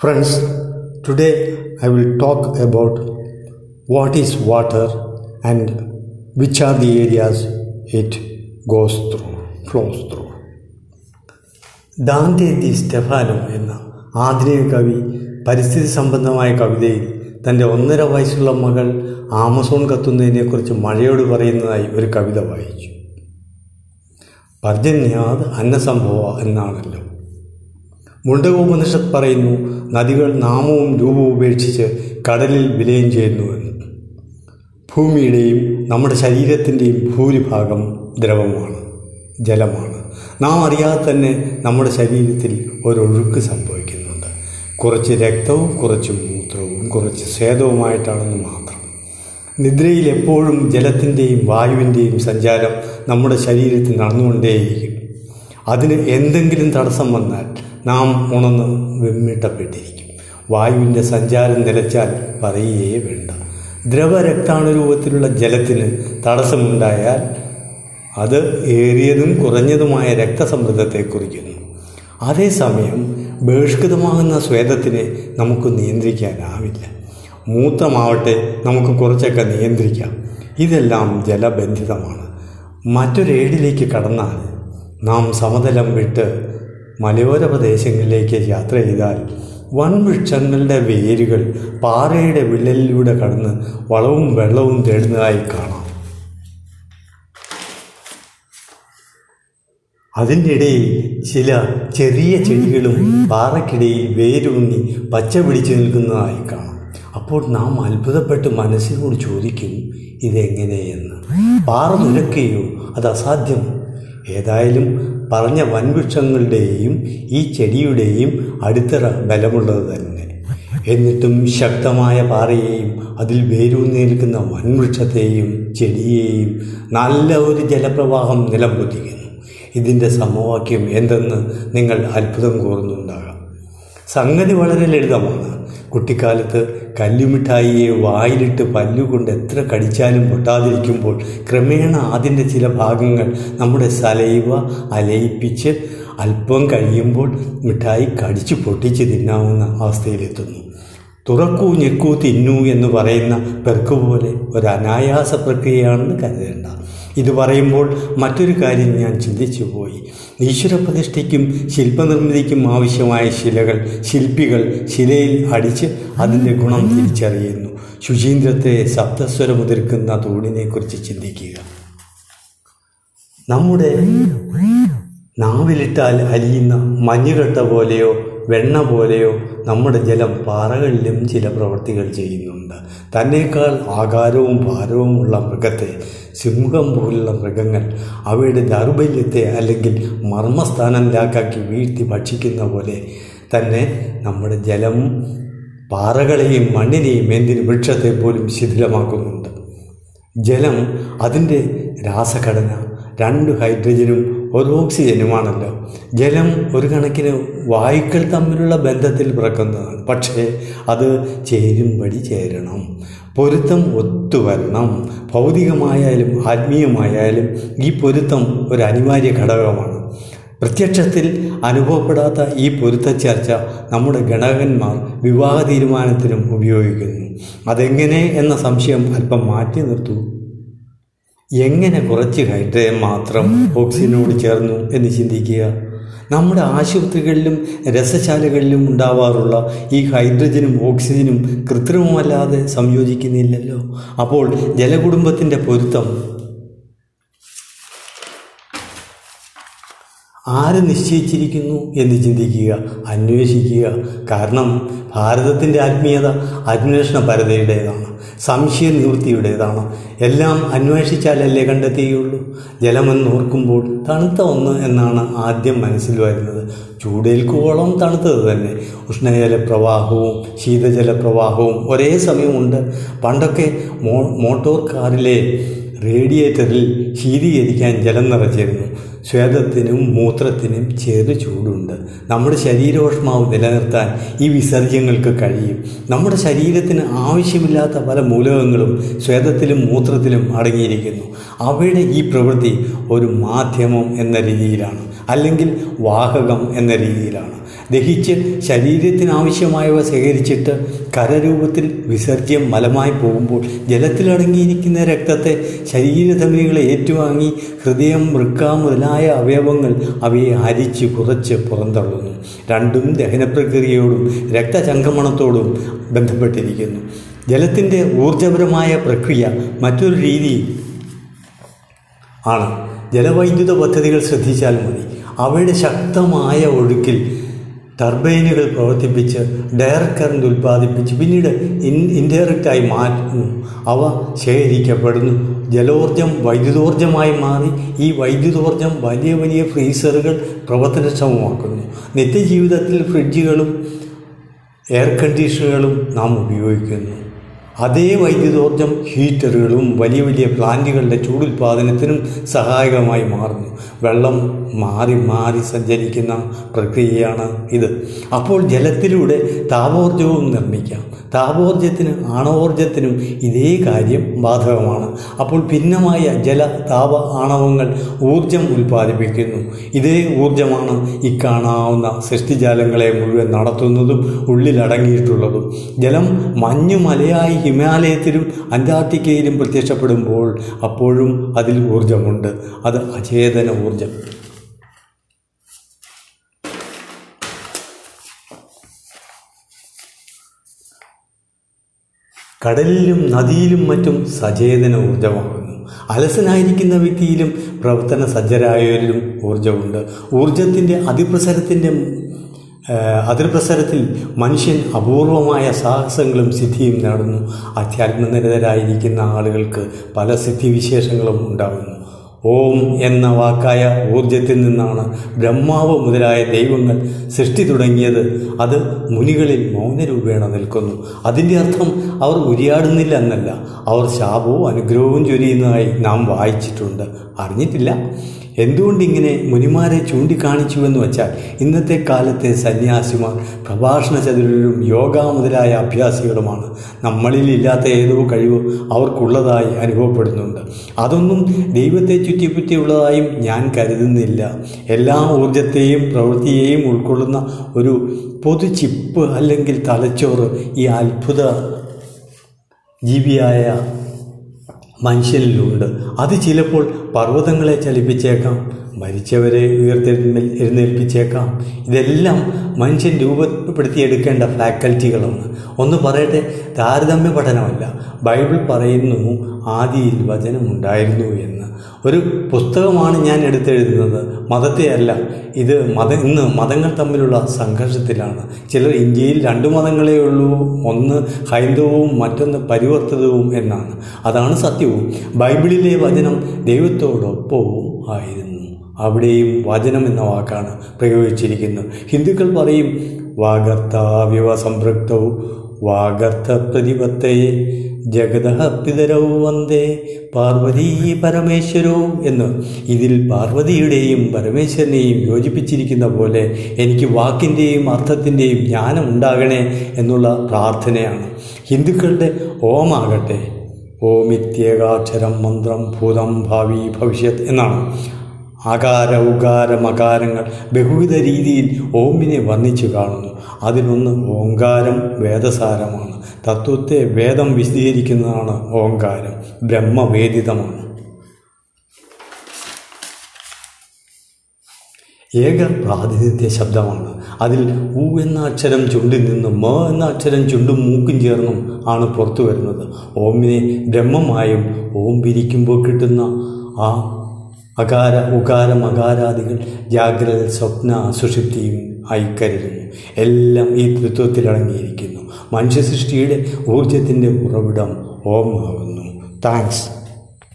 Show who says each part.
Speaker 1: Friends, today I will talk about what is water and which are the areas it goes through, flows through. Dante Di Stefano എന്ന ആധുനിക കവി പരിസ്ഥിതി സംബന്ധമായ കവിതയിൽ തന്റെ ഒന്നര വയസ്സുള്ള മകൾ ആമസോൺ കത്തുന്നതിനെക്കുറിച്ച് മഴയോട് പറയുന്നതായി ഒരു കവിത വായിച്ചു പർജന്യാത് അന്നസംഭവ എന്നാണല്ലോ മുണ്ടകോപനിഷത്ത് പറയുന്നു നദികൾ നാമവും രൂപവും ഉപേക്ഷിച്ച് കടലിൽ വിലയം ചെയ്യുന്നുവെന്ന് ഭൂമിയുടെയും നമ്മുടെ ശരീരത്തിന്റെയും ഭൂരിഭാഗം ദ്രവമാണ് ജലമാണ്. നാം അറിയാതെ തന്നെ നമ്മുടെ ശരീരത്തിൽ ഒരൊഴുക്ക് സംഭവിക്കുന്നുണ്ട്. കുറച്ച് രക്തവും കുറച്ച് മൂത്രവും കുറച്ച് സ്വേദവുമായിട്ടാണെന്ന് മാത്രം. നിദ്രയിൽ എപ്പോഴും ജലത്തിന്റെയും വായുവിന്റെയും സഞ്ചാരം നമ്മുടെ ശരീരത്തിൽ നടന്നുകൊണ്ടേയിരിക്കും. അതിന് എന്തെങ്കിലും തടസ്സം വന്നാൽ നാം ഉണർന്ന് വെമ്മിട്ടപ്പെട്ടിരിക്കും. വായുവിന്റെ സഞ്ചാരം നിലച്ചാൽ പറയുകയേ വേണ്ട. ദ്രവരക്താണുരൂപത്തിലുള്ള ജലത്തിന് തടസ്സമുണ്ടായാൽ അത് ഏറിയതും കുറഞ്ഞതുമായ രക്തസമ്മർദ്ദത്തെ കുറിക്കുന്നു. അതേസമയം ബഹിഷ്കൃതമാകുന്ന സ്വേദത്തിനെ നമുക്ക് നിയന്ത്രിക്കാനാവില്ല. മൂത്രമാവട്ടെ നമുക്ക് കുറച്ചൊക്കെ നിയന്ത്രിക്കാം. ഇതെല്ലാം ജലബന്ധിതമാണ്. മറ്റൊരേടിലേക്ക് കടന്നാൽ നാം സമതലം വിട്ട് മലയോര പ്രദേശങ്ങളിലേക്ക് യാത്ര ചെയ്താൽ വൻവൃക്ഷങ്ങളുടെ വേരുകൾ പാറയുടെ വിള്ളലിലൂടെ കടന്ന് വളവും വെള്ളവും തേടുന്നതായി കാണാം. അതിനിടയിൽ ചില ചെറിയ ചെടികളും പാറക്കിടയിൽ വേരൂന്നി പച്ച പിടിച്ചു നിൽക്കുന്നതായി കാണാം. അപ്പോൾ നാം അത്ഭുതപ്പെട്ട് മനസ്സിനോട് ചോദിക്കും ഇതെങ്ങനെയെന്ന്? പാറ തുരക്കുകയോ അത് അസാധ്യം ഏതായാലും പറഞ്ഞ വൻവൃക്ഷങ്ങളുടെയും ഈ ചെടിയുടെയും അടിത്തറ ബലമുള്ളത് തന്നെ. എന്നിട്ടും ശക്തമായ പാറയെയും അതിൽ വേരൂന്നി നിൽക്കുന്ന വൻവൃക്ഷത്തെയും ചെടിയെയും നല്ല ഒരു ജലപ്രവാഹം നിലംപൊത്തിക്കുന്നു ഇതിന്റെ സമവാക്യം എന്തെന്ന് നിങ്ങൾ അത്ഭുതം കോർന്നുണ്ടാകാം. സംഗതി വളരെ ലളിതമാണ്. കുട്ടിക്കാലത്ത് കല്ലുമിഠായിയെ വായിലിട്ട് പല്ലുകൊണ്ട് എത്ര കടിച്ചാലും പൊട്ടാതിരിക്കുമ്പോൾ ക്രമേണ അതിന്റെ ചില ഭാഗങ്ങൾ നമ്മുടെ സലൈവ അലയിപ്പിച്ച് അല്പം കഴിയുമ്പോൾ മിഠായി കടിച്ചു പൊട്ടിച്ച് തിന്നാവുന്ന അവസ്ഥയിലെത്തുന്നു. തുറക്കൂ ഞെക്കൂ തിന്നൂ എന്ന് പറയുന്ന പെർക്ക് പോലെ ഒരു അനായാസ പ്രക്രിയയാണെന്ന് കരുതേണ്ട. ഇത് പറയുമ്പോൾ മറ്റൊരു കാര്യം ഞാൻ ചിന്തിച്ചു പോയി. ഈശ്വരപ്രതിഷ്ഠയ്ക്കും ശില്പനിർമ്മിതിക്കും ആവശ്യമായ ശിലകൾ ശില്പികൾ ശിലയിൽ അടിച്ച് അതിന്റെ ഗുണം തിരിച്ചറിയുന്നു. ശുചീന്ദ്രത്തെ സപ്തസ്വരമുതിർക്കുന്ന തൂണിനെക്കുറിച്ച് ചിന്തിക്കുക. നമ്മുടെ നാവിലിട്ടാൽ അലിയുന്ന മഞ്ഞുകെട്ട പോലെയോ വെണ്ണ പോലെയോ നമ്മുടെ ജലം പാറകളിലും ചില പ്രവൃത്തികൾ ചെയ്യുന്നുണ്ട്. തന്നേക്കാൾ ആകാരവും ഭാരവുമുള്ള മൃഗത്തെ സിംഹം പോലുള്ള മൃഗങ്ങൾ അവയുടെ ദൗർബല്യത്തെ അല്ലെങ്കിൽ മർമ്മസ്ഥാനം ലാക്കാക്കി വീഴ്ത്തി ഭക്ഷിക്കുന്ന പോലെ തന്നെ നമ്മുടെ ജലം പാറകളെയും മണ്ണിനെയും എന്തിന് വൃക്ഷത്തെ പോലും ശിഥിലമാക്കുന്നുണ്ട്. ജലം അതിന്റെ രാസഘടന രണ്ട് ഹൈഡ്രജനും ഒരു ഓക്സിജനുമാണല്ലോ. ജലം ഒരു കണക്കിന് വായുക്കൾ തമ്മിലുള്ള ബന്ധത്തിൽ പിറക്കുന്നതാണ്. പക്ഷേ അത് ചേരുംപടി ചേരണം. പൊരുത്തം ഒത്തുവരണം. ഭൗതികമായാലും ആത്മീയമായാലും ഈ പൊരുത്തം ഒരു അനിവാര്യ ഘടകമാണ്. പ്രത്യക്ഷത്തിൽ അനുഭവപ്പെടാത്ത ഈ പൊരുത്തച്ചർച്ച നമ്മുടെ ഗണകന്മാർ വിവാഹ തീരുമാനത്തിനും ഉപയോഗിക്കുന്നു. അതെങ്ങനെ എന്ന സംശയം അല്പം മാറ്റി നിർത്തൂ. എങ്ങനെ കുറച്ച് ഹൈഡ്രജൻ മാത്രം ഓക്സിജനോട് ചേർന്നു എന്ന് ചിന്തിക്കുക? നമ്മുടെ ആശുപത്രികളിലും രസശാലകളിലും ഉണ്ടാവാറുള്ള ഈ ഹൈഡ്രജനും ഓക്സിജനും കൃത്രിമമല്ലാതെ സംയോജിക്കുന്നില്ലല്ലോ. അപ്പോൾ ജലകുടുംബത്തിന്റെ പൊരുത്തം ആര് നിശ്ചയിച്ചിരിക്കുന്നു എന്ന് ചിന്തിക്കുക അന്വേഷിക്കുക. കാരണം ഭാരതത്തിന്റെ ആത്മീയത അന്വേഷണ പരതയുടേതാണ് സംശയ നിവൃത്തിയുടേതാണ്. എല്ലാം അന്വേഷിച്ചാലല്ലേ കണ്ടെത്തിയുള്ളൂ. ജലമെന്ന് ഓർക്കുമ്പോൾ തണുത്ത ഒന്ന് എന്നാണ് ആദ്യം മനസ്സിൽ വരുന്നത്. ചൂടേൽക്കുവോളം തണുത്തത് തന്നെ. ഉഷ്ണജലപ്രവാഹവും ശീതജലപ്രവാഹവും ഒരേ സമയമുണ്ട്. പണ്ടൊക്കെ മോ മോട്ടോർ കാറിലെ റേഡിയേറ്ററിൽ ശീതീകരിക്കാൻ ജലം നിറച്ചിരുന്നു. ശ്വേതത്തിനും മൂത്രത്തിനും ചെറു ചൂടുണ്ട്. നമ്മുടെ ശരീരോഷ്മാവ് നിലനിർത്താൻ ഈ വിസർജ്യങ്ങൾക്ക് കഴിയും. നമ്മുടെ ശരീരത്തിന് ആവശ്യമില്ലാത്ത പല മൂലകങ്ങളും ശ്വേതത്തിലും മൂത്രത്തിലും അടങ്ങിയിരിക്കുന്നു. അവയുടെ ഈ പ്രവൃത്തി ഒരു മാധ്യമം എന്ന രീതിയിലാണ്. അല്ലെങ്കിൽ വാഹകം എന്ന രീതിയിലാണ്. ദഹിച്ച് ശരീരത്തിനാവശ്യമായവ ശേഖരിച്ചിട്ട് കരരൂപത്തിൽ വിസർജ്യം മലമായി പോകുമ്പോൾ ജലത്തിലടങ്ങിയിരിക്കുന്ന രക്തത്തെ ശരീരധമനികളെ ഏറ്റുവാങ്ങി ഹൃദയം വൃക്ക മുതലായ അവയവങ്ങൾ അവയെ അരിച്ച് കുറച്ച് പുറന്തള്ളുന്നു. രണ്ടും ദഹനപ്രക്രിയയോടും രക്തചംക്രമണത്തോടും ബന്ധപ്പെട്ടിരിക്കുന്നു. ജലത്തിന്റെ ഊർജപരമായ പ്രക്രിയ മറ്റൊരു രീതി ആണ്. ജലവൈദ്യുത പദ്ധതികൾ ശ്രദ്ധിച്ചാൽ മതി. അവയുടെ ശക്തമായ ഒഴുക്കിൽ ടർബൈനുകൾ പ്രവർത്തിപ്പിച്ച് ഡയറക്റ്റ് കറണ്ട് ഉൽപ്പാദിപ്പിച്ച് പിന്നീട് ഇൻ ഇൻഡയറക്റ്റായി മാറ്റുന്നു. അവ ശേഖരിക്കപ്പെടുന്നു. ജലോർജം വൈദ്യുതോർജമായി മാറി. ഈ വൈദ്യുതോർജം വലിയ വലിയ ഫ്രീസറുകൾ പ്രവർത്തനക്ഷമമാക്കുന്നു. നിത്യജീവിതത്തിൽ ഫ്രിഡ്ജുകളും എയർ കണ്ടീഷണറുകളും നാം ഉപയോഗിക്കുന്നു. അതേ വൈദ്യുതോർജം ഹീറ്ററുകളും വലിയ വലിയ പ്ലാന്റുകളുടെ ചൂടുൽപാദനത്തിനും സഹായകമായി മാറുന്നു. വെള്ളം മാറി മാറി സഞ്ചരിക്കുന്ന പ്രക്രിയയാണ് ഇത്. അപ്പോൾ ജലത്തിലൂടെ താപോർജവും നിർമ്മിക്കാം. താപോർജത്തിനും ആണവോർജത്തിനും ഇതേ കാര്യം ബാധകമാണ്. അപ്പോൾ ഭിന്നമായ ജല താപ ആണവങ്ങൾ ഊർജം ഉൽപ്പാദിപ്പിക്കുന്നു. ഇതേ ഊർജമാണ് ഇക്കാണാവുന്ന കാണാവുന്ന സൃഷ്ടിജാലങ്ങളെ മുഴുവൻ നടത്തുന്നതും ഉള്ളിലടങ്ങിയിട്ടുള്ളതും. ജലം മഞ്ഞുമലയായി ഹിമാലയത്തിലും അന്റാർട്ടിക്കയിലും പ്രത്യക്ഷപ്പെടുമ്പോൾ അപ്പോഴും അതിൽ ഊർജമുണ്ട് അത് അചേതന ഊർജം കടലിലും നദിയിലും മറ്റും സചേതന ഊർജമാകുന്നു അലസനായിരിക്കുന്ന വ്യക്തിയിലും പ്രവർത്തന സജ്ജരായവരിലും ഊർജമുണ്ട് ഊർജത്തിന്റെ അതിപ്രസരത്തിന്റെ അതിർപ്രസരത്തിൽ മനുഷ്യൻ അപൂർവമായ സാഹസങ്ങളും സിദ്ധിയും നേടുന്നു. അധ്യാത്മനിരതരായിരിക്കുന്ന ആളുകൾക്ക് പല സിദ്ധിവിശേഷങ്ങളും ഉണ്ടാകുന്നു. ഓം എന്ന വാക്കായ ഊർജത്തിൽ നിന്നാണ് ബ്രഹ്മാവ് മുതലായ ദൈവങ്ങൾ സൃഷ്ടി തുടങ്ങിയത്. അത് മുനികളിൽ മൗനരൂപേണ നിൽക്കുന്നു. അതിന്റെ അർത്ഥം അവർ ഉരിയാടുന്നില്ല എന്നല്ല. അവർ ശാപവും അനുഗ്രഹവും ചൊരിയുന്നതായി നാം വായിച്ചിട്ടുണ്ട്. അറിഞ്ഞിട്ടില്ല? എന്തുകൊണ്ടിങ്ങനെ മുനിമാരെ ചൂണ്ടിക്കാണിച്ചുവെന്ന് വച്ചാൽ ഇന്നത്തെ കാലത്തെ സന്യാസിമാർ പ്രഭാഷണ ചതുരരും യോഗ മുതലായ അഭ്യാസികളുമാണ്. നമ്മളിൽ ഇല്ലാത്ത ഏതോ കഴിവ് അവർക്കുള്ളതായി അനുഭവപ്പെടുന്നുണ്ട്. അതൊന്നും ദൈവത്തെ ചുറ്റിപ്പറ്റിയുള്ളതായും ഞാൻ കരുതുന്നില്ല. എല്ലാ ഊർജത്തെയും പ്രവൃത്തിയെയും ഉൾക്കൊള്ളുന്ന ഒരു പൊതു ചിപ്പ് അല്ലെങ്കിൽ തലച്ചോറ് ഈ അത്ഭുത ജീവിയായ മനുഷ്യനിലുണ്ട്. അത് ചിലപ്പോൾ പർവതങ്ങളെ ചലിപ്പിച്ചേക്കാം മരിച്ചവരെ ഉയർത്തെഴുന്നേൽ എഴുന്നേൽപ്പിച്ചേക്കാം. ഇതെല്ലാം മനുഷ്യൻ രൂപപ്പെടുത്തിയെടുക്കേണ്ട ഫാക്കൽറ്റികളാണ്. ഒന്ന് പറയട്ടെ താരതമ്യ പഠനമല്ല ബൈബിൾ പറയുന്നു ആദിയിൽ വചനമുണ്ടായിരുന്നു എന്ന്. ഒരു പുസ്തകമാണ് ഞാൻ എടുത്തെഴുതുന്നത്. മതത്തെ അല്ല ഇത് മത ഇന്ന് മതങ്ങൾ തമ്മിലുള്ള സംഘർഷത്തിലാണ്. ചിലർ ഇന്ത്യയിൽ രണ്ട് മതങ്ങളേ ഉള്ളൂ ഒന്ന് ഹൈന്ദവവും മറ്റൊന്ന് പരിവർത്തിതവും എന്നാണ്. അതാണ് സത്യവും. ബൈബിളിലെ വചനം ദൈവത്തോടൊപ്പവും ആയിരുന്നു. അവിടെയും വചനം എന്ന വാക്കാണ് പ്രയോഗിച്ചിരിക്കുന്നത്. ഹിന്ദുക്കൾ പറയും വാഗർത്താവ്യവസംപൃക്തവും വാഗർത്ത പ്രതിപത്തയെ ജഗത വന്ദേ പാർവതീ പരമേശ്വരോ എന്ന്. ഇതിൽ പാർവതിയുടെയും പരമേശ്വരനെയും യോജിപ്പിച്ചിരിക്കുന്ന പോലെ എനിക്ക് വാക്കിന്റെയും അർത്ഥത്തിന്റെയും ജ്ഞാനം ഉണ്ടാകണേ എന്നുള്ള പ്രാർത്ഥനയാണ്. ഹിന്ദുക്കളുടെ ഓമാകട്ടെ. ഓമിത്യേകാക്ഷരം മന്ത്രം ഭൂതം ഭാവി ഭവിഷ്യത് എന്നാണ്. ആകാര ഉകാര മകാരങ്ങൾ ബഹുവിധ രീതിയിൽ ഓമിനെ വർണിച്ചു കാണുന്നു. അതിനൊന്ന് ഓങ്കാരം വേദസാരമാണ്. തത്വത്തെ വേദം വിശദീകരിക്കുന്നതാണ് ഓങ്കാരം. ബ്രഹ്മവേദിതമാണ്. ഏക പ്രാതിനിധ്യ ശബ്ദമാണ്. അതിൽ ഉ എന്ന അക്ഷരം ചുണ്ടിൽ നിന്നും മ എന്ന അക്ഷരം ചുണ്ടും മൂക്കും ചേർന്നും ആണ് പുറത്തു വരുന്നത് ഓമിനെ ബ്രഹ്മമായും ഓം പിരിക്കുമ്പോൾ കിട്ടുന്ന ആ അകാര ഉകാര മകാരാദികൾ ജാഗ്രത സ്വപ്ന സുഷുപ്തിയും ആയി കരുതുന്നു എല്ലാം ഈ തൃത്വത്തിൽ അടങ്ങിയിരിക്കുന്നു മനുഷ്യസൃഷ്ടിയുടെ ഊർജത്തിന്റെ ഉറവിടം ഓമാകുന്നു താങ്ക്സ്